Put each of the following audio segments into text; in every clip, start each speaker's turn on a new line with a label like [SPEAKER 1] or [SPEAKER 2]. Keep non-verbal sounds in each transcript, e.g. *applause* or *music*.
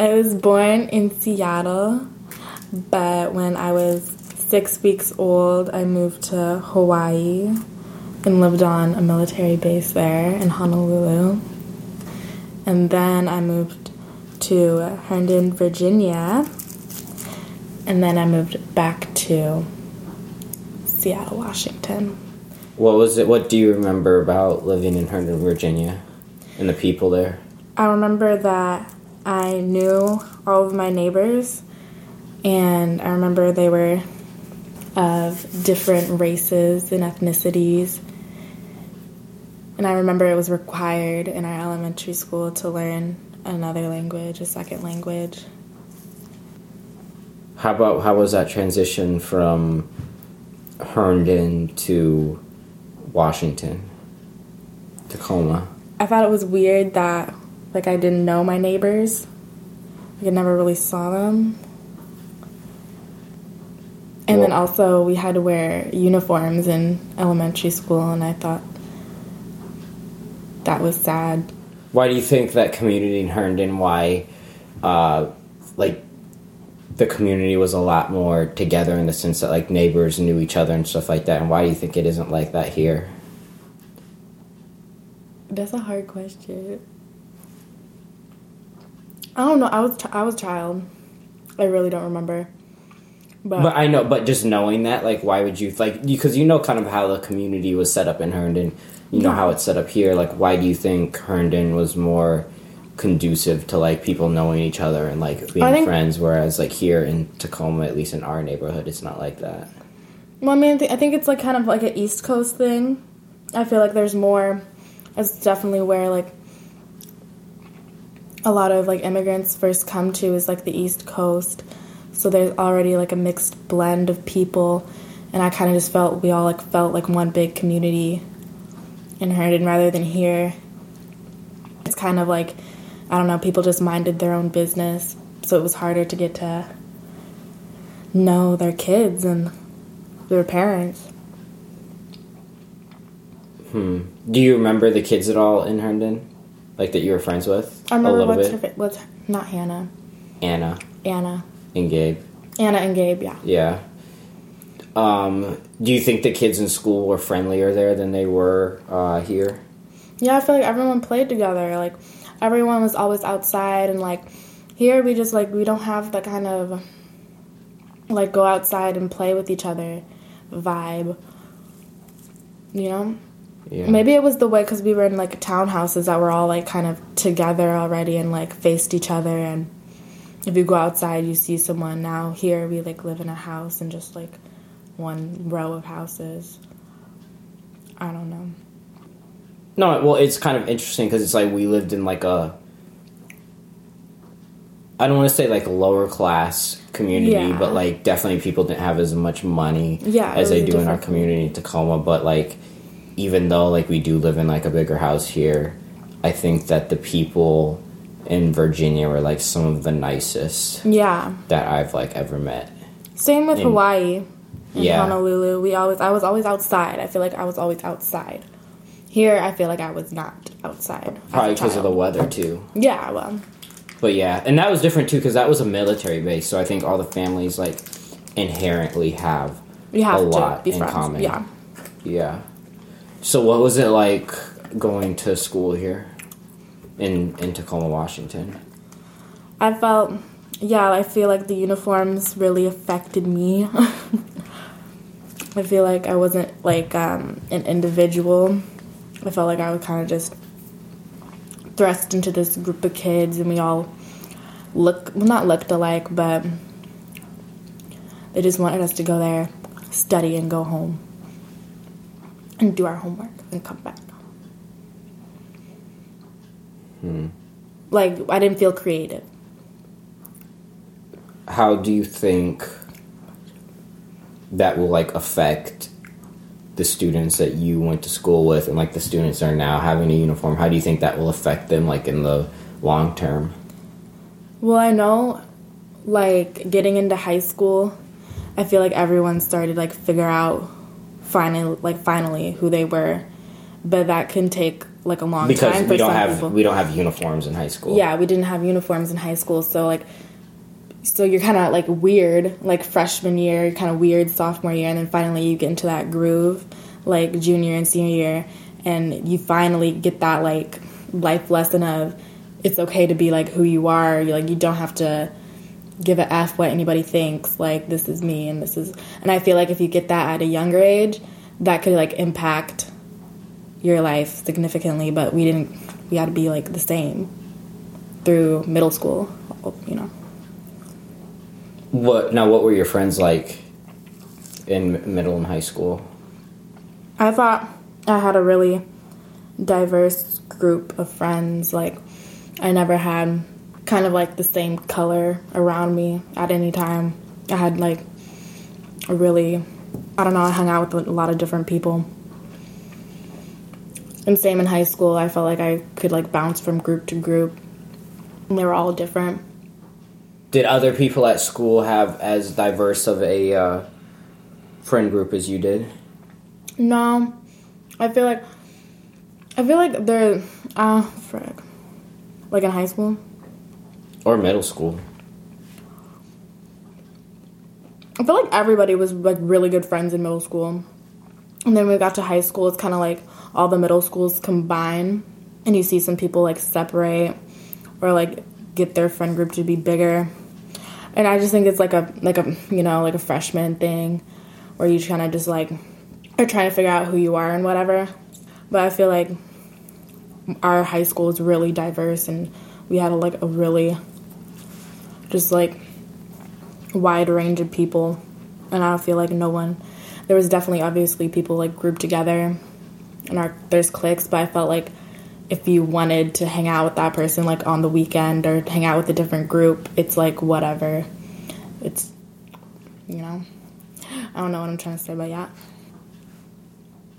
[SPEAKER 1] I was born in Seattle, but when I was six weeks old, I moved to Hawaii and lived on a military base there in Honolulu. And then I moved to Herndon, Virginia. And then I moved back to Seattle, Washington.
[SPEAKER 2] What was it? What do you remember about living in Herndon, Virginia, and the people there?
[SPEAKER 1] I remember that I knew all of my neighbors, and I remember they were of different races and ethnicities. And I remember it was required in our elementary school to learn another language, a second language.
[SPEAKER 2] How about how was that transition from Herndon to Washington, Tacoma?
[SPEAKER 1] I thought it was weird that like I didn't know my neighbors. Like I never really saw them. And then also we had to wear uniforms in elementary school and I thought that was sad.
[SPEAKER 2] Why do you think that community in Herndon? Why, uh, like, the community was a lot more together in the sense that like neighbors knew each other and stuff like that. And why do you think it isn't like that here?
[SPEAKER 1] That's a hard question. I don't know. I was I was a child. I really don't remember. But,
[SPEAKER 2] But I know, but just knowing that, like, why would you like? Because you know, kind of how the community was set up in Herndon. You know
[SPEAKER 1] Yeah.
[SPEAKER 2] how it's set up here. Like, why do you think Herndon was more conducive to like people knowing each other and like being
[SPEAKER 1] think-
[SPEAKER 2] friends? Whereas like here in Tacoma, at least in our neighborhood, it's not like that.
[SPEAKER 1] well, I mean, I thi- I think it's like kind of like an East Coast thing. I feel like there's more. It's definitely where like a lot of like immigrants first come to is like the East Coast. So there's already like a mixed blend of people, and I kind of just felt we all like felt like one big community in Herndon rather than here. It's kind of like I don't know, people just minded their own business, so it was harder to get to know their kids and their parents. Hmm.
[SPEAKER 2] Do you remember the kids at all in Herndon, like that you were friends with?
[SPEAKER 1] I remember
[SPEAKER 2] a little
[SPEAKER 1] what's
[SPEAKER 2] bit.
[SPEAKER 1] her what's not Hannah,
[SPEAKER 2] Anna
[SPEAKER 1] Anna,
[SPEAKER 2] and Gabe.
[SPEAKER 1] Anna and Gabe. Yeah,
[SPEAKER 2] Yeah. Um, do you think the kids in school were friendlier there than they were uh, here?
[SPEAKER 1] yeah. I feel like everyone played together. Like everyone was always outside, and like here we just like we don't have the kind of like go outside and play with each other vibe. You know.
[SPEAKER 2] Yeah.
[SPEAKER 1] Maybe it was the way because we were in like townhouses that were all like kind of together already and like faced each other. And if you go outside, you see someone. Now here we like live in a house and just like one row of houses. I don't know.
[SPEAKER 2] No, well, it's kind of interesting because it's like we lived in like a. I don't want to say like lower class community,
[SPEAKER 1] Yeah.
[SPEAKER 2] but like definitely people didn't have as much money
[SPEAKER 1] Yeah,
[SPEAKER 2] as they do in our community in Tacoma. But like, even though like we do live in like a bigger house here, I think that the people in Virginia were like some of the nicest
[SPEAKER 1] Yeah.
[SPEAKER 2] that I've like ever met.
[SPEAKER 1] Same with
[SPEAKER 2] In-
[SPEAKER 1] Hawaii. In
[SPEAKER 2] Yeah.
[SPEAKER 1] Honolulu, we always I was always outside. I feel like I was always outside. Here, I feel like I was not outside.
[SPEAKER 2] Probably because of the weather too.
[SPEAKER 1] Yeah, well,
[SPEAKER 2] But yeah, and that was different too because that was a military base. So I think all the families like inherently have
[SPEAKER 1] you have
[SPEAKER 2] a lot
[SPEAKER 1] be
[SPEAKER 2] in
[SPEAKER 1] friends.
[SPEAKER 2] common.
[SPEAKER 1] Yeah.
[SPEAKER 2] Yeah. So what was it like going to school here in in Tacoma, Washington?
[SPEAKER 1] I felt, yeah, I feel like the uniforms really affected me. *laughs* I feel like I wasn't like um, an individual. I felt like I was kind of just thrust into this group of kids, and we all look well, not looked alike, but they just wanted us to go there, study, and go home, and do our homework and come back. Hmm. Like I didn't feel creative.
[SPEAKER 2] How do you think that will like affect the students that you went to school with and like the students are now having a uniform? How do you think that will affect them like in the long term?
[SPEAKER 1] Well, I know, like getting into high school, I feel like everyone started like figure out finally, like finally, who they were but that can take like a long time.
[SPEAKER 2] because
[SPEAKER 1] time
[SPEAKER 2] we don't
[SPEAKER 1] some
[SPEAKER 2] have
[SPEAKER 1] people.
[SPEAKER 2] we don't have uniforms in high school.
[SPEAKER 1] yeah, we didn't have uniforms in high school, so like, so you're kind of like weird, like freshman year, kind of weird sophomore year, and then finally you get into that groove, like junior and senior year, and you finally get that like life lesson of it's okay to be like who you are. You like you don't have to give a f what anybody thinks. Like this is me, and this is, and I feel like if you get that at a younger age, that could like impact your life significantly. But we didn't. We had to be like the same through middle school, you know.
[SPEAKER 2] What now? What were your friends like in middle and high school?
[SPEAKER 1] I thought I had a really diverse group of friends. Like, I never had kind of like the same color around me at any time. I had like a really, I don't know, I hung out with a lot of different people. And same in high school, I felt like I could like bounce from group to group. And they were all different.
[SPEAKER 2] Did other people at school have as diverse of a uh, friend group as you did?
[SPEAKER 1] No, I feel like I feel like they're ah uh, frick. Like in high school,
[SPEAKER 2] Or middle school?
[SPEAKER 1] I feel like everybody was like really good friends in middle school, and then we got to high school, it's kind of like all the middle schools combine, and you see some people like separate or like get their friend group to be bigger, and I just think it's like a like a you know like a freshman thing, where you kind of just like are trying to figure out who you are and whatever. But I feel like our high school is really diverse, and we had a, like a really just like wide range of people and I don't feel like no one there was definitely obviously people like grouped together and our there's cliques but I felt like if you wanted to hang out with that person like on the weekend or hang out with a different group it's like whatever it's you know I don't know what I'm trying to say but yeah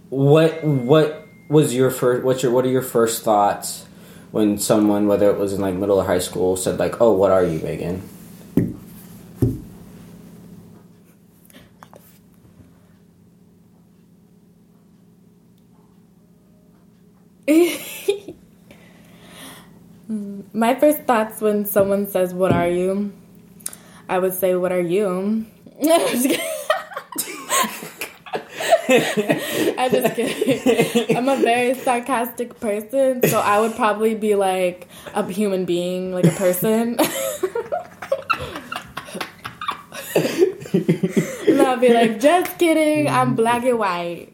[SPEAKER 2] What what was your first? What's your what are your first thoughts when someone, whether it was in like middle or high school, said like, "Oh, what are you, Megan?" *laughs*
[SPEAKER 1] my first thoughts when someone says what are you? I would say what are you *laughs* I'm just kidding. I'm just kidding. I'm a very sarcastic person, so I would probably be like a human being, like a person. *laughs* and I'll be like, just kidding, I'm black and white.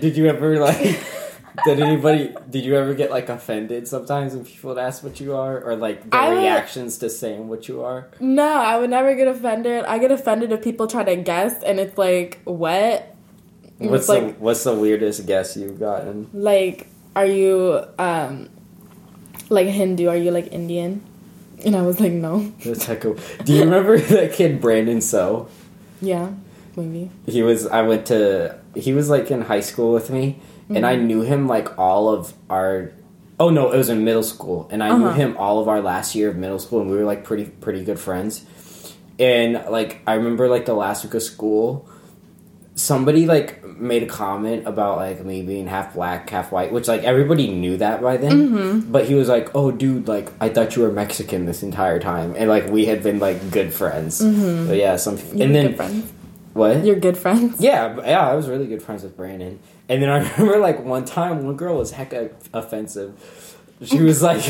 [SPEAKER 2] Did you ever like? Did anybody? Did you ever get like offended sometimes when people would ask what you are, or like their
[SPEAKER 1] I would-
[SPEAKER 2] reactions to saying what you are?
[SPEAKER 1] No, I would never get offended. I get offended if people try to guess, and it's like, what?
[SPEAKER 2] What's
[SPEAKER 1] it's
[SPEAKER 2] the
[SPEAKER 1] like,
[SPEAKER 2] What's the weirdest guess you've gotten?
[SPEAKER 1] like, are you um, like Hindu? Are you like Indian? And I was like, no.
[SPEAKER 2] That's a- Do you remember *laughs* that kid Brandon So?
[SPEAKER 1] Yeah, maybe.
[SPEAKER 2] He was. I went to. He was like in high school with me, and I knew him like all of our. Oh no, it was in middle school, and I knew
[SPEAKER 1] Uh-huh.
[SPEAKER 2] him all of our last year of middle school, and we were like pretty pretty good friends. And like I remember like the last week of school, somebody like made a comment about like me being half black, half white, which like everybody knew that by then.
[SPEAKER 1] Mm-hmm.
[SPEAKER 2] But he was like, "Oh, dude, like I thought you were Mexican this entire time," and like we had been like good friends. But yeah, some
[SPEAKER 1] Mm-hmm. You're
[SPEAKER 2] and then
[SPEAKER 1] good friends.
[SPEAKER 2] What?
[SPEAKER 1] You're good friends. *laughs*
[SPEAKER 2] Yeah, yeah, I was really good friends with Brandon. And then I *laughs* remember like one time one girl was hecka offensive. She *laughs* was like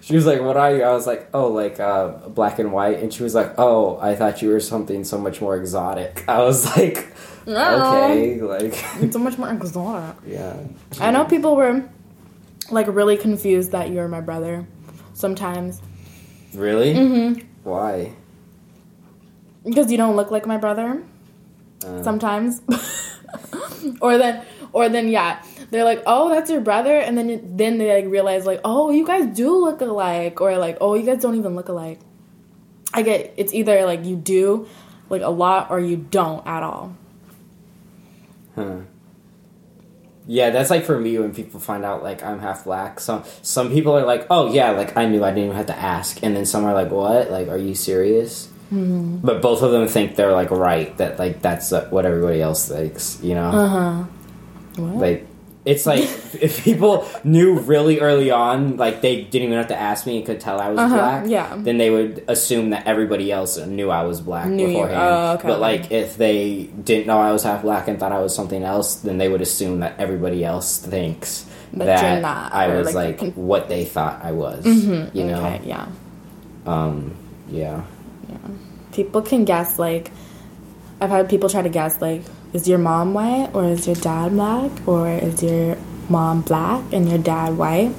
[SPEAKER 2] she was like, What are you? I was like, Oh, like uh black and white and she was like, Oh, I thought you were something so much more exotic. I was like
[SPEAKER 1] No.
[SPEAKER 2] Okay, like
[SPEAKER 1] so much more exotic.
[SPEAKER 2] yeah.
[SPEAKER 1] I know people were like really confused that you're my brother sometimes
[SPEAKER 2] Really?
[SPEAKER 1] Mm-hmm.
[SPEAKER 2] Why?
[SPEAKER 1] because you don't look like my brother
[SPEAKER 2] Uh,
[SPEAKER 1] sometimes. *laughs* or then or then yeah, they're like, "Oh, that's your brother." And then then they like realize like, "Oh, you guys do look alike." Or like, "Oh, you guys don't even look alike." I get it's either like you do like a lot or you don't at all.
[SPEAKER 2] Huh. Yeah, that's like for me when people find out like I'm half black. Some some people are like, "Oh yeah, like I knew, I didn't even have to ask," and then some are like, "What? Like, are you serious?" Mm-hmm. But both of them think they're like right that like that's what everybody else thinks, you know.
[SPEAKER 1] Uh huh. What?
[SPEAKER 2] Like it's like *laughs* if people knew really early on, like they didn't even have to ask me and could tell I was
[SPEAKER 1] Uh-huh,
[SPEAKER 2] black.
[SPEAKER 1] yeah.
[SPEAKER 2] Then they would assume that everybody else knew I was black
[SPEAKER 1] Knew
[SPEAKER 2] beforehand.
[SPEAKER 1] oh, okay,
[SPEAKER 2] but like if they didn't know I was half black and thought I was something else, then they would assume that everybody else thinks
[SPEAKER 1] That
[SPEAKER 2] that,
[SPEAKER 1] you're not,
[SPEAKER 2] I was
[SPEAKER 1] like,
[SPEAKER 2] like, what they thought I was.
[SPEAKER 1] Mhm,
[SPEAKER 2] You know.
[SPEAKER 1] Okay, yeah.
[SPEAKER 2] Um. Yeah.
[SPEAKER 1] People can guess like I've had people try to guess like is your mom white or is your dad black or is your mom black and your dad white?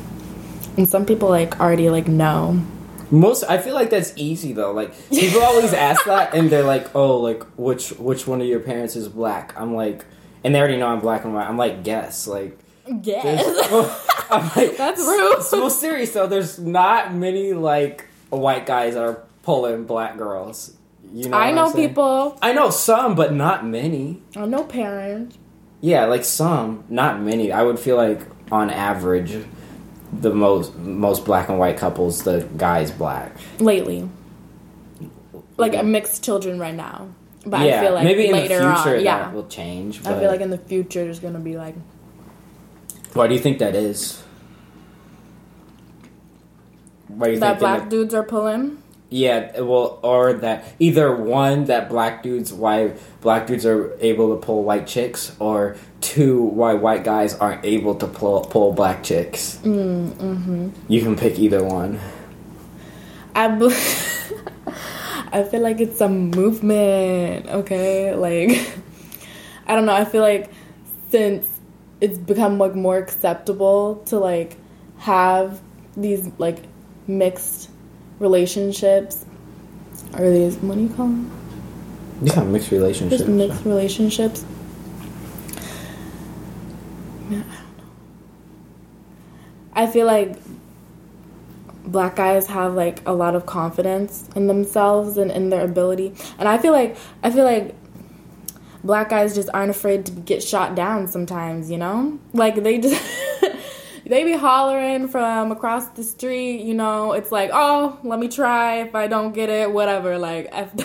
[SPEAKER 1] And some people like already like know.
[SPEAKER 2] Most I feel like that's easy though. Like people always ask that and they're like, "Oh, like which which one of your parents is black?" I'm like, and they already know I'm black and white. I'm like, "Guess." Like
[SPEAKER 1] guess. *laughs*
[SPEAKER 2] I'm like,
[SPEAKER 1] That's rude.
[SPEAKER 2] s- Well, serious though, there's not many like white guys that are pulling black girls. You know,
[SPEAKER 1] I know people.
[SPEAKER 2] I know some, but not many.
[SPEAKER 1] I know parents.
[SPEAKER 2] Yeah, like some, not many. I would feel like on average, the most most black and white couples, the guy's black.
[SPEAKER 1] lately. Like mixed children right now. But
[SPEAKER 2] yeah,
[SPEAKER 1] I feel like
[SPEAKER 2] maybe in
[SPEAKER 1] later
[SPEAKER 2] the future
[SPEAKER 1] on, yeah.
[SPEAKER 2] that will change. But
[SPEAKER 1] I feel like in the future there's gonna be like
[SPEAKER 2] why do you think that is? Why do you
[SPEAKER 1] that
[SPEAKER 2] think
[SPEAKER 1] black dudes are pulling.
[SPEAKER 2] Yeah, well, or that either one that black dudes why black dudes are able to pull white chicks, or two why white guys aren't able to pull pull black chicks. Mm, mm-hmm. You can pick either one.
[SPEAKER 1] I be- *laughs* I feel like it's a movement, okay? Like *laughs* I don't know, I feel like since it's become like more acceptable to like have these like mixed relationships are these what do you call them?
[SPEAKER 2] Yeah, mixed relationships.
[SPEAKER 1] Just mixed relationships. Yeah, I don't know. I feel like black guys have like a lot of confidence in themselves and in their ability. And I feel like I feel like black guys just aren't afraid to get shot down sometimes, you know? Like they just *laughs* they be hollering from across the street, you know, it's like, oh, let me try. If I don't get it, whatever, like *laughs* F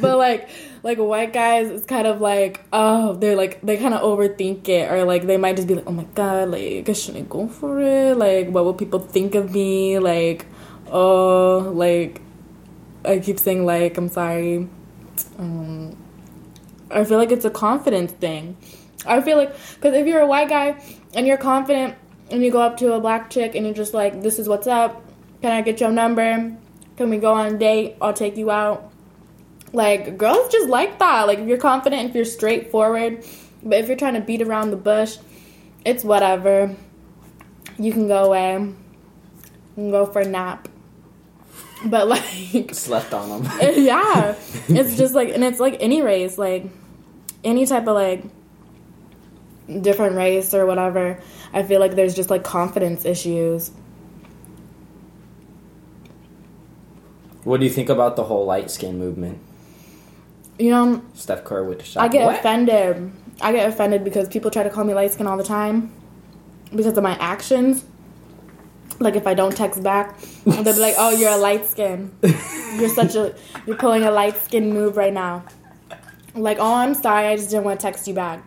[SPEAKER 1] but like like white guys it's kind of like oh they're like they kind of overthink it or like they might just be like oh my god like I should i go for it. Like what will people think of me? Like oh like i keep saying like i'm sorry. Um i feel like it's a confidence thing i feel like because if you're a white guy and you're confident and you go up to a black chick and you're just like this is what's up can i get your number can we go on a date i'll take you out like girls just like that. Like if you're confident, if you're straightforward, but if you're trying to beat around the bush, it's whatever. You can go away. You can go for a nap. But *laughs* like
[SPEAKER 2] Slept on them. *laughs*
[SPEAKER 1] yeah. *laughs* It's just like and it's like any race, like any type of like different race or whatever. I feel like there's just like confidence issues.
[SPEAKER 2] what do you think about the whole light skin movement?
[SPEAKER 1] You know,
[SPEAKER 2] Steph Curry with the shot.
[SPEAKER 1] I get
[SPEAKER 2] What?
[SPEAKER 1] offended. I get offended because people try to call me light skin all the time because of my actions. Like if I don't text back, they'll be like, "Oh, you're a light skin. You're such a you're pulling a light skin move right now." Like, "Oh, I'm sorry. I just didn't want to text you back."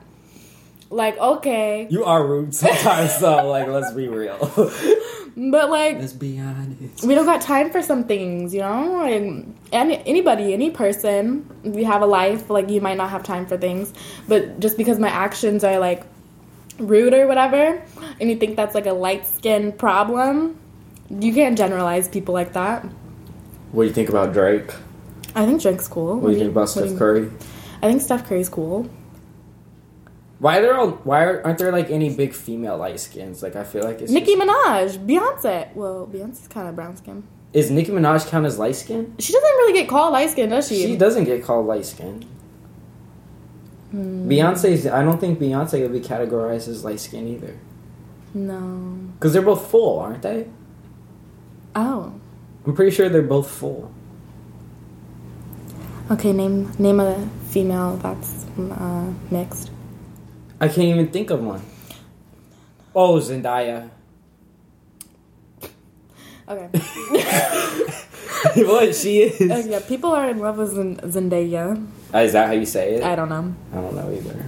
[SPEAKER 1] Like, okay,
[SPEAKER 2] You are rude sometimes, though. Like, let's be real. *laughs*
[SPEAKER 1] but like
[SPEAKER 2] let's be honest.
[SPEAKER 1] we don't got time for some things, you know? Like any anybody, any person, we have a life, like you might not have time for things. But just because my actions are like rude or whatever, and you think that's like a light skin problem, you can't generalize people like that.
[SPEAKER 2] What do you think about Drake?
[SPEAKER 1] I think Drake's cool.
[SPEAKER 2] What do you think about
[SPEAKER 1] what
[SPEAKER 2] Steph Curry?
[SPEAKER 1] I think Steph Curry's cool.
[SPEAKER 2] Why are there all? Why are, aren't there like any big female light skins? Like I feel like it's
[SPEAKER 1] Nicki
[SPEAKER 2] just-
[SPEAKER 1] Minaj, Beyonce. Well, Beyonce's kind of brown skin.
[SPEAKER 2] is Nicki Minaj count as light skin?
[SPEAKER 1] She doesn't really get called light skin, does she?
[SPEAKER 2] She doesn't get called light skin.
[SPEAKER 1] Hmm.
[SPEAKER 2] Beyonce's. I don't think Beyonce would be categorized as light skin either.
[SPEAKER 1] No.
[SPEAKER 2] Because they're both full, aren't they?
[SPEAKER 1] Oh.
[SPEAKER 2] I'm pretty sure they're both full.
[SPEAKER 1] Okay, name name a female that's uh, mixed.
[SPEAKER 2] I can't even think of one. Oh, Zendaya.
[SPEAKER 1] Okay. *laughs*
[SPEAKER 2] what she is?
[SPEAKER 1] Uh, yeah, people are in love with Zen- Zendaya.
[SPEAKER 2] Uh, is that how you say it?
[SPEAKER 1] I don't know.
[SPEAKER 2] I don't know either.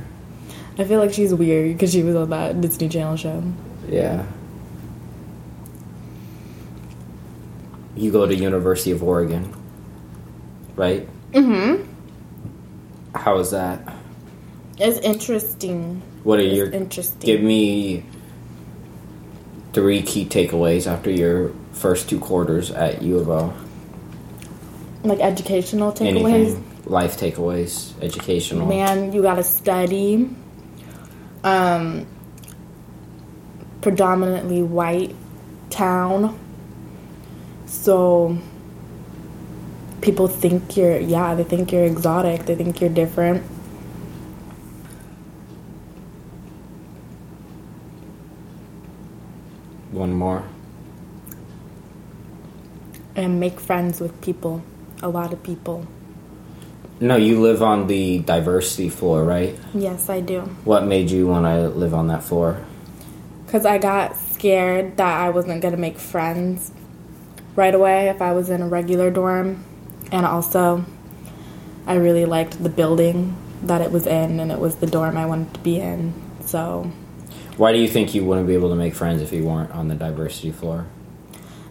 [SPEAKER 1] I feel like she's weird because she was on that Disney Channel show.
[SPEAKER 2] Yeah. You go to University of Oregon, right?
[SPEAKER 1] Mm-hmm.
[SPEAKER 2] How is that?
[SPEAKER 1] It's interesting.
[SPEAKER 2] What are
[SPEAKER 1] It's
[SPEAKER 2] your
[SPEAKER 1] interesting.
[SPEAKER 2] give me three key takeaways after your first two quarters at U of O?
[SPEAKER 1] like educational takeaways.
[SPEAKER 2] Anything? Life takeaways, educational.
[SPEAKER 1] Man, you gotta study. Um, predominantly white town. So people think you're yeah, they think you're exotic, they think you're different.
[SPEAKER 2] One more.
[SPEAKER 1] And make friends with people. A lot of people.
[SPEAKER 2] No, you live on the diversity floor, right?
[SPEAKER 1] Yes, I do.
[SPEAKER 2] What made you want to live on that floor?
[SPEAKER 1] Because I got scared that I wasn't going to make friends right away if I was in a regular dorm. And also, I really liked the building that it was in, and it was the dorm I wanted to be in. So
[SPEAKER 2] Why do you think you wouldn't be able to make friends if you weren't on the diversity floor?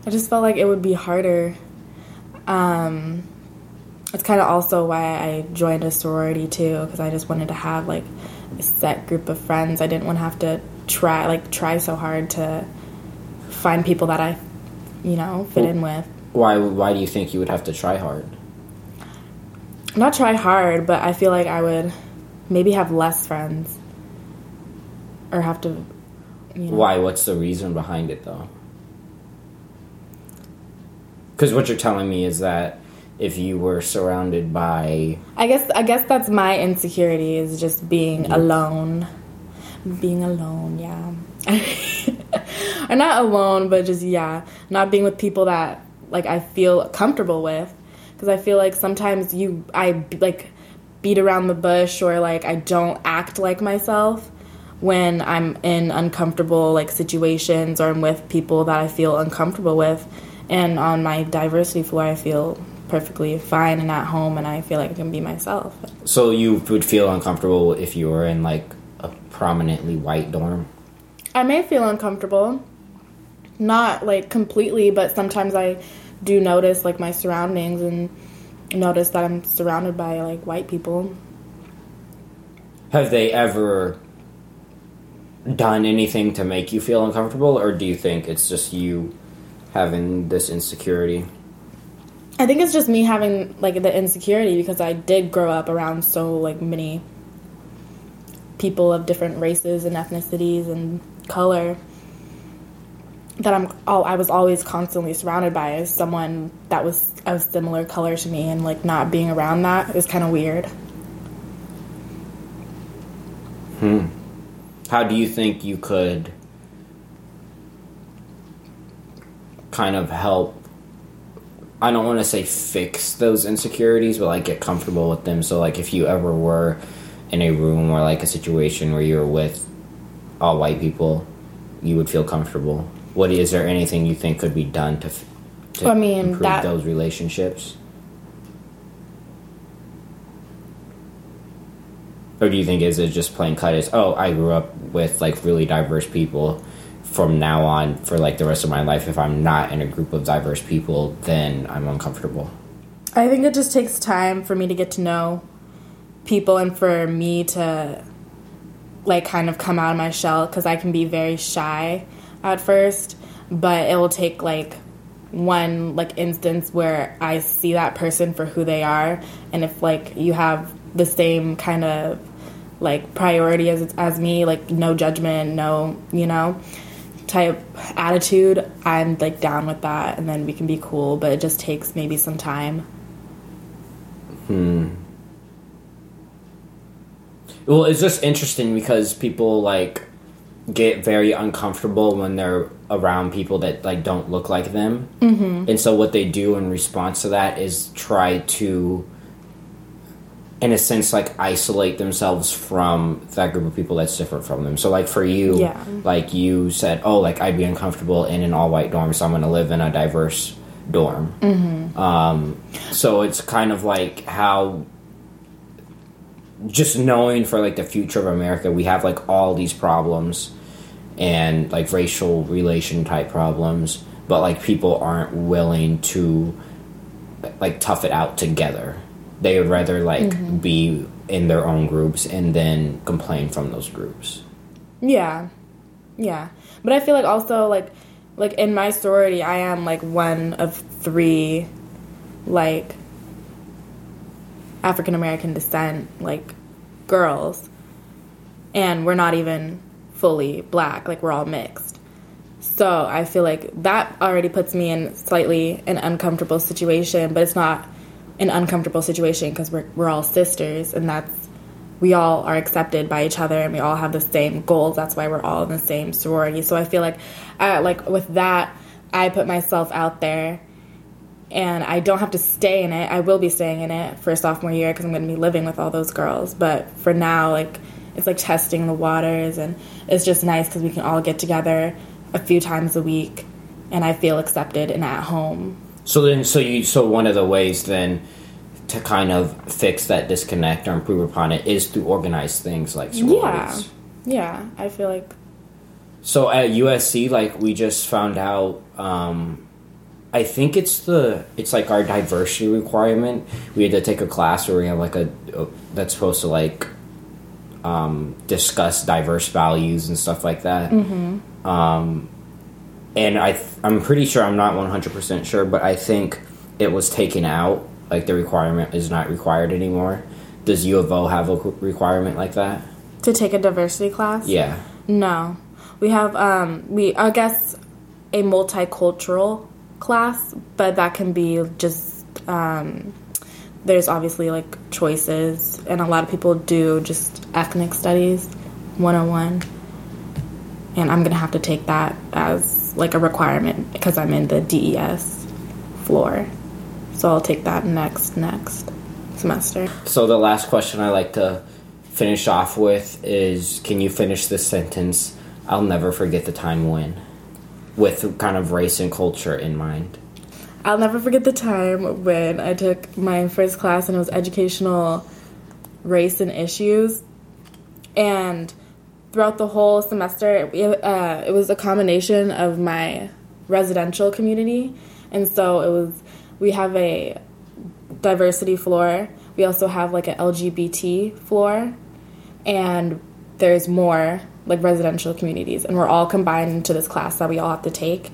[SPEAKER 1] I just felt like it would be harder. Um, it's kind of also why I joined a sorority too, because I just wanted to have like a set group of friends. I didn't want to have to try like try so hard to find people that I, you know, fit in with.
[SPEAKER 2] Why? Why do you think you would have to try hard?
[SPEAKER 1] Not try hard, but I feel like I would maybe have less friends, or have to. You know,
[SPEAKER 2] Why? What's the reason behind it, though? Because what you're telling me is that if you were surrounded by
[SPEAKER 1] I guess I guess that's my insecurity is just being alone. Being alone, yeah. *laughs* or not alone, but just yeah, not being with people that like I feel comfortable with because I feel like sometimes you I like beat around the bush or like I don't act like myself when I'm in uncomfortable like situations or I'm with people that I feel uncomfortable with and on my diversity floor I feel perfectly fine and at home and I feel like I can be myself.
[SPEAKER 2] So you would feel uncomfortable if you were in like a prominently white dorm.
[SPEAKER 1] I may feel uncomfortable, not like completely, but sometimes I do notice like my surroundings and notice that I'm surrounded by like white people.
[SPEAKER 2] Have they ever done anything to make you feel uncomfortable, or do you think it's just you having this insecurity?
[SPEAKER 1] I think it's just me having like the insecurity because I did grow up around so like many people of different races and ethnicities and color that I'm all I was always constantly surrounded by as someone that was of similar color to me and like not being around that is kind of weird. Hmm.
[SPEAKER 2] How do you think you could kind of help? I don't want to say fix those insecurities, but like get comfortable with them. So, like, if you ever were in a room or like a situation where you were with all white people, you would feel comfortable. What is there anything you think could be done to, to
[SPEAKER 1] I mean,
[SPEAKER 2] improve
[SPEAKER 1] that-
[SPEAKER 2] those relationships? Or do you think is it just plain cut? As oh I grew up with like really diverse people from now on for like the rest of my life. If I'm not in a group of diverse people then I'm uncomfortable.
[SPEAKER 1] I think it just takes time for me to get to know people and for me to like kind of come out of my shell because I can be very shy at first, but it will take like one like instance where I see that person for who they are, and if like you have the same kind of like priority as as me, like no judgment, no you know type attitude, I'm like down with that, and then we can be cool. But it just takes maybe some time. Hmm.
[SPEAKER 2] Well, it's just interesting because people like get very uncomfortable when they're around people that like don't look like them, mm-hmm. and so what they do in response to that is try to in a sense like isolate themselves from that group of people that's different from them. So like for you,
[SPEAKER 1] Yeah.
[SPEAKER 2] like you said, oh, like I'd be uncomfortable in an all white dorm, so I'm going to live in a diverse dorm. Mm-hmm. Um, so it's kind of like how just knowing for like the future of America, we have like all these problems and like racial relation type problems, but like people aren't willing to like tough it out together. They would rather like mm-hmm. be in their own groups and then complain from those groups.
[SPEAKER 1] Yeah. Yeah. But I feel like also like like in my sorority I am like one of three like African American descent like girls. And we're not even fully black, like we're all mixed. So I feel like that already puts me in slightly an uncomfortable situation, but it's not an uncomfortable situation because we're we're all sisters and that's we all are accepted by each other and we all have the same goals. That's why we're all in the same sorority. So I feel like, uh, like with that, I put myself out there, and I don't have to stay in it. I will be staying in it for sophomore year because I'm going to be living with all those girls. But for now, like it's like testing the waters, and it's just nice because we can all get together a few times a week, and I feel accepted and at home.
[SPEAKER 2] So then, so you, so one of the ways then to kind of fix that disconnect or improve upon it is to organize things like
[SPEAKER 1] Yeah,
[SPEAKER 2] sororities.
[SPEAKER 1] yeah. I feel like
[SPEAKER 2] So at USC, like we just found out, um, I think it's the it's like our diversity requirement. We had to take a class where we have like a that's supposed to like um, discuss diverse values and stuff like that. Um, and I th- I'm pretty sure I'm not 100 percent sure, but I think it was taken out. Like the requirement is not required anymore. Does U of O have a requirement like that?
[SPEAKER 1] to take a diversity class.
[SPEAKER 2] Yeah.
[SPEAKER 1] No, we have um we I guess a multicultural class, but that can be just um there's obviously like choices and a lot of people do just ethnic studies 101 and I'm going to have to take that as like a requirement because I'm in the DES floor. So I'll take that next next semester.
[SPEAKER 2] So the last question I like to finish off with is can you finish this sentence? I'll never forget the time when with kind of race and culture in mind.
[SPEAKER 1] I'll never forget the time when I took my first class and it was educational race and issues. And throughout the whole semester, it, uh, it was a combination of my residential community. And so it was, we have a diversity floor. We also have like an LGBT floor. And there's more like residential communities. And we're all combined into this class that we all have to take.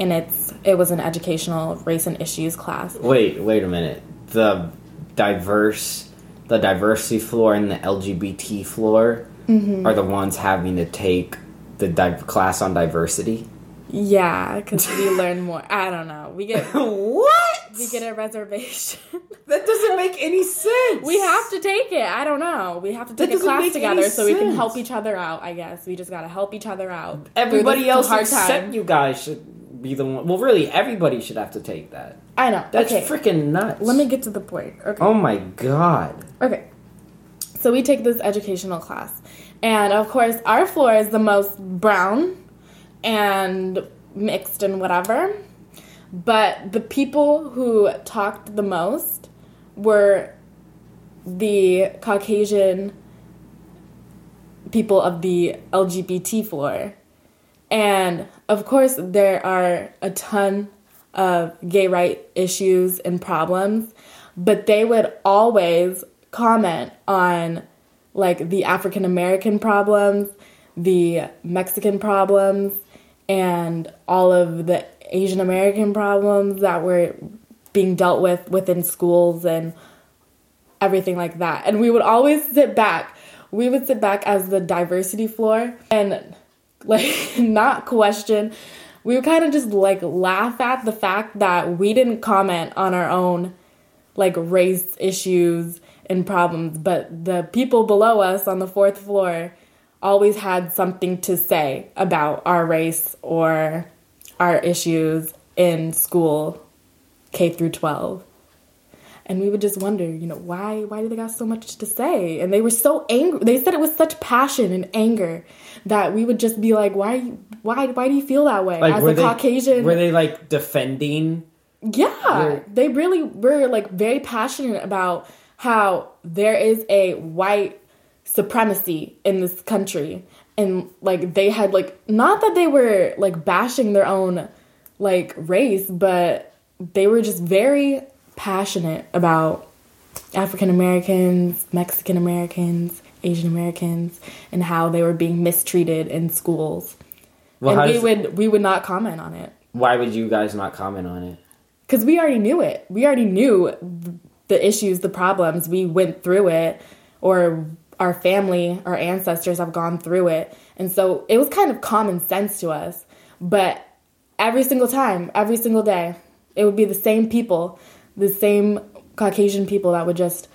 [SPEAKER 1] And it's, it was an educational race and issues class.
[SPEAKER 2] Wait, wait a minute. The diverse the diversity floor and the LGBT floor Mm-hmm. are the ones having to take the di- class on diversity.
[SPEAKER 1] Yeah, because we *laughs* learn more. I don't know. We get *laughs*
[SPEAKER 2] what?
[SPEAKER 1] we get a reservation. *laughs*
[SPEAKER 2] That doesn't make any sense.
[SPEAKER 1] we have to take it. I don't know. We have to take a class together so we can help each other out. I guess we just gotta help each other out.
[SPEAKER 2] Everybody else except
[SPEAKER 1] time.
[SPEAKER 2] you guys should be the one. Well, really, everybody should have to take that.
[SPEAKER 1] I know.
[SPEAKER 2] That's
[SPEAKER 1] okay,
[SPEAKER 2] freaking nuts.
[SPEAKER 1] let me get to the point. Okay.
[SPEAKER 2] Oh my god.
[SPEAKER 1] Okay. So we take this educational class. And of course, our floor is the most brown and mixed and whatever. But the people who talked the most were the Caucasian people of the LGBT floor. And of course, there are a ton of gay right issues and problems, but they would always comment on like the African American problems, the Mexican problems, and all of the Asian American problems that were being dealt with within schools and everything like that. And we would always sit back. We would sit back as the diversity floor and like *laughs* not question. We would kind of just like laugh at the fact that we didn't comment on our own like race issues and problems, but the people below us on the fourth floor always had something to say about our race or our issues in school K through 12. and we would just wonder, you know, why why do they got so much to say? And they were so angry. They said it with such passion and anger that we would just be like, why why why do you feel that way
[SPEAKER 2] Like
[SPEAKER 1] as a
[SPEAKER 2] they
[SPEAKER 1] Caucasian?
[SPEAKER 2] were they like defending?
[SPEAKER 1] Yeah, they really were like very passionate about how there is a white supremacy in this country, and like they had like not that they were like bashing their own like race, but they were just very passionate about African Americans, Mexican Americans, Asian Americans, and how they were being mistreated in schools.
[SPEAKER 2] Well,
[SPEAKER 1] and we would we would not comment on it
[SPEAKER 2] why would you guys not comment on it?
[SPEAKER 1] because we already knew it. We already knew the issues, the problems. We went through it, or our family, our ancestors have gone through it. And so it was kind of common sense to us. But every single time, every single day, it would be the same people, the same Caucasian people that would just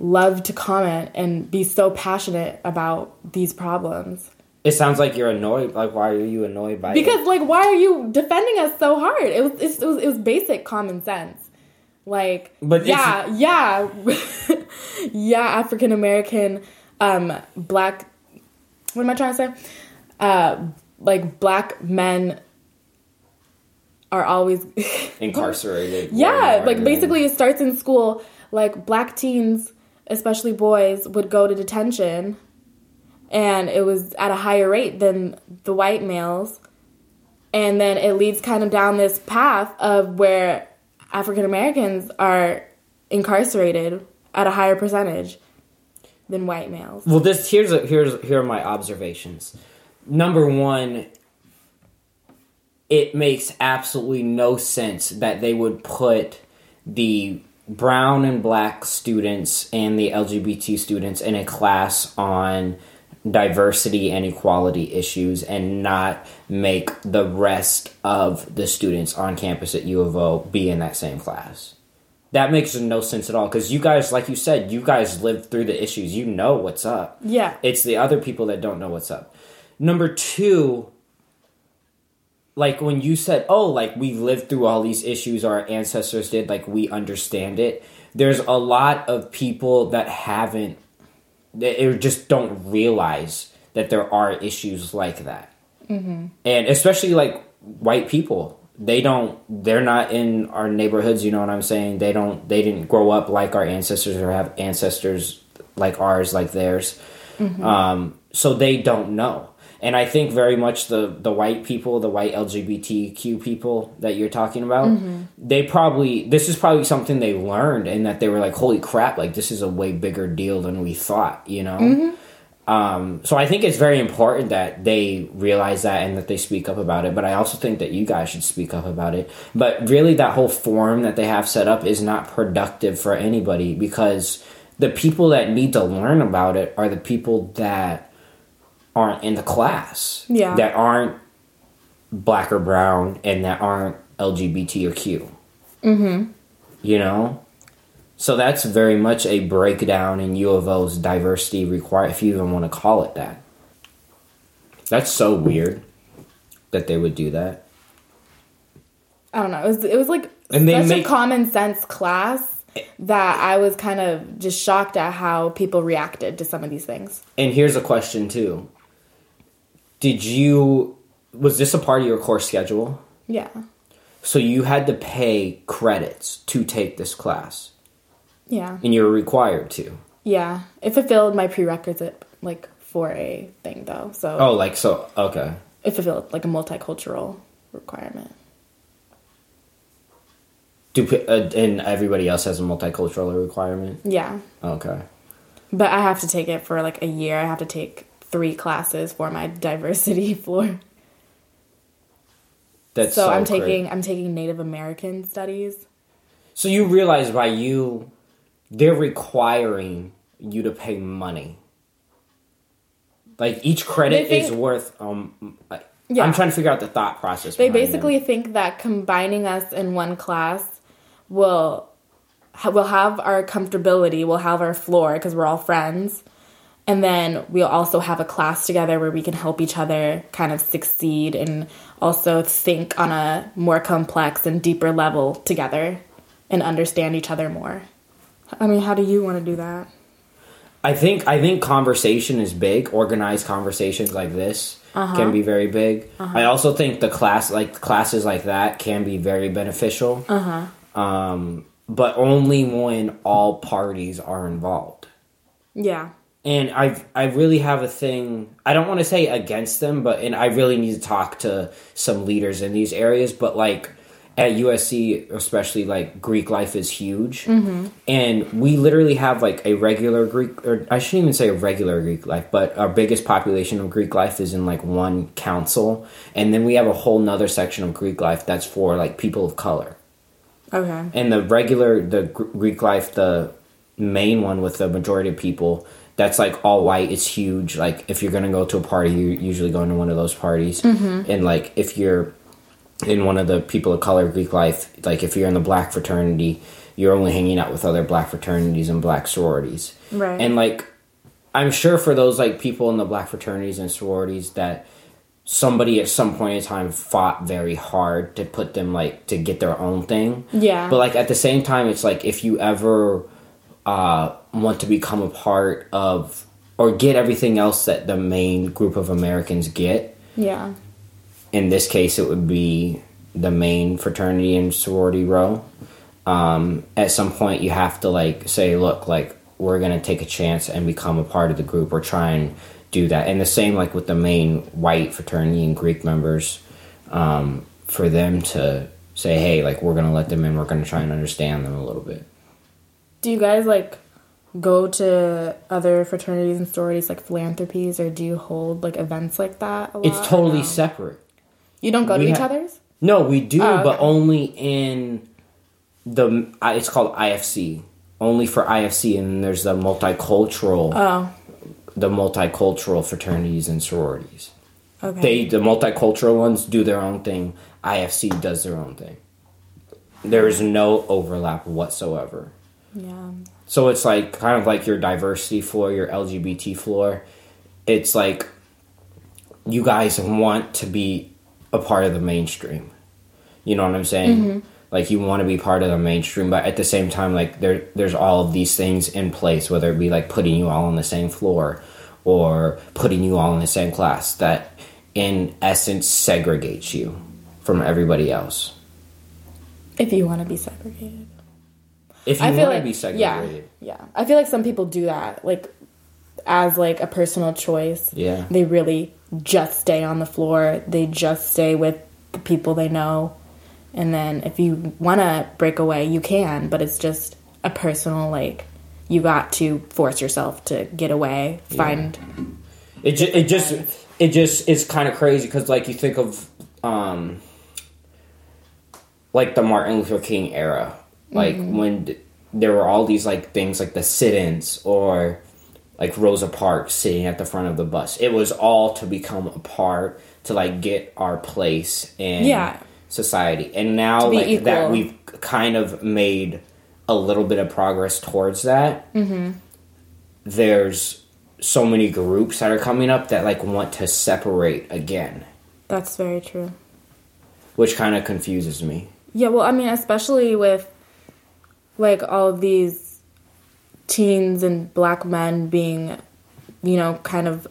[SPEAKER 1] love to comment and be so passionate about these problems.
[SPEAKER 2] It sounds like you're annoyed. Like, why are you annoyed by it?
[SPEAKER 1] Because like, why are you defending us so hard? It was it was it was basic common sense. Like,
[SPEAKER 2] But
[SPEAKER 1] yeah, yeah, *laughs* yeah, African American, um, black. What am I trying to say? Uh, like black men are always *laughs*
[SPEAKER 2] incarcerated.
[SPEAKER 1] yeah, like basically it starts in school. Like black teens, especially boys, would go to detention, and it was at a higher rate than the white males. And then it leads kind of down this path of where African Americans are incarcerated at a higher percentage than white males.
[SPEAKER 2] Well, this here's a, here's here are my observations. Number one, it makes absolutely no sense that they would put the brown and black students and the LGBT students in a class on diversity and equality issues and not make the rest of the students on campus at U of O be in that same class. That makes no sense at all because you guys, like you said, you guys lived through the issues. You know what's up.
[SPEAKER 1] Yeah.
[SPEAKER 2] It's the other people that don't know what's up. Number two, like when you said, oh, like we lived through all these issues our ancestors did, like we understand it. There's a lot of people that haven't, they just don't realize that there are issues like that. Mm-hmm. And especially like white people. They don't, they're not in our neighborhoods, you know what I'm saying? They don't, they didn't grow up like our ancestors or have ancestors like ours, like theirs. Um, so they don't know. And I think very much the the white people, the white LGBTQ people that you're talking about, they probably this is probably something they learned and that they were like, "Holy crap! Like this is a way bigger deal than we thought," you know. Um, so I think it's very important that they realize that and that they speak up about it. But I also think that you guys should speak up about it. But really, that whole forum that they have set up is not productive for anybody because the people that need to learn about it are the people that aren't in the class.
[SPEAKER 1] Yeah.
[SPEAKER 2] That aren't black or brown and that aren't LGBT or Q. Mm-hmm. You know? So that's very much a breakdown in U of O's diversity require if you even want to call it that. That's so weird that they would do that.
[SPEAKER 1] I don't know. It was it was like
[SPEAKER 2] And they
[SPEAKER 1] such
[SPEAKER 2] make-
[SPEAKER 1] a common sense class that I was kind of just shocked at how people reacted to some of these things.
[SPEAKER 2] And here's a question too. Did you was this a part of your course schedule?
[SPEAKER 1] Yeah.
[SPEAKER 2] So you had to pay credits to take this class
[SPEAKER 1] Yeah.
[SPEAKER 2] and you were required to.
[SPEAKER 1] Yeah. It fulfilled my prerequisite like for a thing though. So
[SPEAKER 2] Oh, like so okay.
[SPEAKER 1] it fulfilled like a multicultural requirement.
[SPEAKER 2] Do uh, and everybody else has a multicultural requirement?
[SPEAKER 1] Yeah.
[SPEAKER 2] Okay.
[SPEAKER 1] But I have to take it for like a year. I have to take three classes for my *laughs* diversity *laughs* floor.
[SPEAKER 2] That's
[SPEAKER 1] so,
[SPEAKER 2] so,
[SPEAKER 1] I'm
[SPEAKER 2] cra-
[SPEAKER 1] taking I'm taking Native American studies.
[SPEAKER 2] So you realize by you, they're requiring you to pay money. Like each credit
[SPEAKER 1] They
[SPEAKER 2] is worth. Um, like,
[SPEAKER 1] Yeah.
[SPEAKER 2] I'm trying to figure out the thought process.
[SPEAKER 1] They basically
[SPEAKER 2] them.
[SPEAKER 1] think that combining us in one class will will have our comfortability, we'll have our floor because we're all friends, and then we'll also have a class together where we can help each other kind of succeed and also think on a more complex and deeper level together and understand each other more. I mean, how do you want to do that?
[SPEAKER 2] I think I think conversation is big. Organized conversations like this can be very big. I also think the class like classes like that can be very beneficial. Uh Um, but only when all parties are involved.
[SPEAKER 1] Yeah.
[SPEAKER 2] And I I really have a thing. I don't want to say against them, but and I really need to talk to some leaders in these areas. But like at USC, especially like Greek life is huge, mm-hmm. and we literally have like a regular Greek, or I shouldn't even say a regular Greek life, but our biggest population of Greek life is in like one council, and then we have a whole nother section of Greek life that's for like people of color
[SPEAKER 1] Okay.
[SPEAKER 2] and the regular the greek life the main one with the majority of people that's like all white it's huge. Like if you're gonna go to a party you're usually going to one of those parties. And like if you're in one of the people of color greek life like if you're in the black fraternity you're only hanging out with other black fraternities and black sororities.
[SPEAKER 1] Right.
[SPEAKER 2] and like i'm sure for those like people in the black fraternities and sororities that somebody at some point in time fought very hard to put them like to get their own thing.
[SPEAKER 1] Yeah.
[SPEAKER 2] but like at the same time it's like if you ever uh want to become a part of or get everything else that the main group of americans get.
[SPEAKER 1] Yeah.
[SPEAKER 2] in this case it would be the main fraternity and sorority row. Um, at some point you have to like say look like we're gonna take a chance and become a part of the group or try and do that. And the same like with the main white fraternity and greek members um, for them to say hey like we're gonna let them in. We're gonna try and understand them a little bit.
[SPEAKER 1] Do you guys like go to other fraternities and sororities like philanthropies, or do you hold like events like that? A lot,
[SPEAKER 2] it's totally
[SPEAKER 1] no?
[SPEAKER 2] separate
[SPEAKER 1] You don't go to
[SPEAKER 2] we
[SPEAKER 1] each other's.
[SPEAKER 2] No, we do,
[SPEAKER 1] Oh,
[SPEAKER 2] but only in the. It's called IFC. Only for IFC, and there's the multicultural,
[SPEAKER 1] Oh.
[SPEAKER 2] the multicultural fraternities and sororities.
[SPEAKER 1] Okay.
[SPEAKER 2] They the multicultural ones do their own thing. IFC does their own thing. There is no overlap whatsoever.
[SPEAKER 1] yeah.
[SPEAKER 2] So it's like kind of like your diversity floor, your LGBT floor. It's like you guys want to be a part of the mainstream. You know what I'm saying? Mm-hmm. Like you want to be part of the mainstream, but at the same time, like there there's all of these things in place, whether it be like putting you all on the same floor or putting you all in the same class that in essence segregates you from everybody else.
[SPEAKER 1] If you want to be segregated.
[SPEAKER 2] If you
[SPEAKER 1] I feel
[SPEAKER 2] want to
[SPEAKER 1] like
[SPEAKER 2] be segregated.
[SPEAKER 1] Yeah, yeah. I feel like some people do that, like as like a personal choice.
[SPEAKER 2] Yeah.
[SPEAKER 1] They really just stay on the floor. They just stay with the people they know, and then if you want to break away, you can. But it's just a personal like. You got to force yourself to get away. Find
[SPEAKER 2] It just it just it just is kind of crazy because like you think of um like the Martin Luther King era, like when th- there were all these like things like the sit-ins or like Rosa Parks sitting at the front of the bus. It was all to become a part to like get our place in
[SPEAKER 1] Yeah.
[SPEAKER 2] society. And now like that we've kind of made a little bit of progress towards that. Mm-hmm. There's so many groups that are coming up that like want to separate again,
[SPEAKER 1] that's very true.
[SPEAKER 2] which kind of confuses me.
[SPEAKER 1] Yeah, well, I mean, especially with like all these teens and black men being, you know, kind of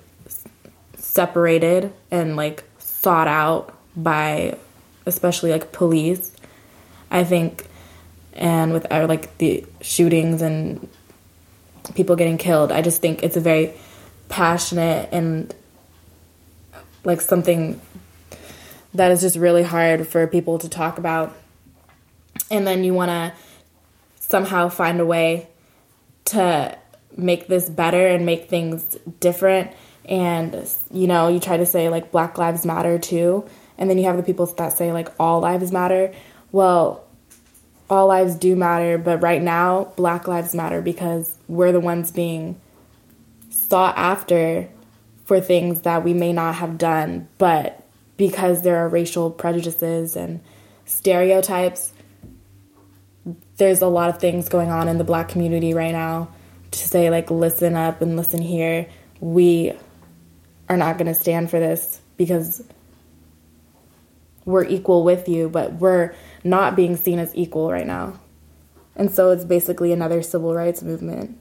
[SPEAKER 1] separated and like sought out by especially like police. I think and with uh, like the shootings and people getting killed, I just think it's a very passionate and like something that is just really hard for people to talk about and then you want to somehow find a way to make this better and make things different. And you know you try to say like black lives matter too. And then you have the people that say like all lives matter. Well all lives do matter but right now black lives matter because we're the ones being sought after for things that we may not have done. But because there are racial prejudices and stereotypes there's a lot of things going on in the black community right now to say like listen up and listen here we are not going to stand for this because we're equal with you but we're not being seen as equal right now And so it's basically another civil rights movement.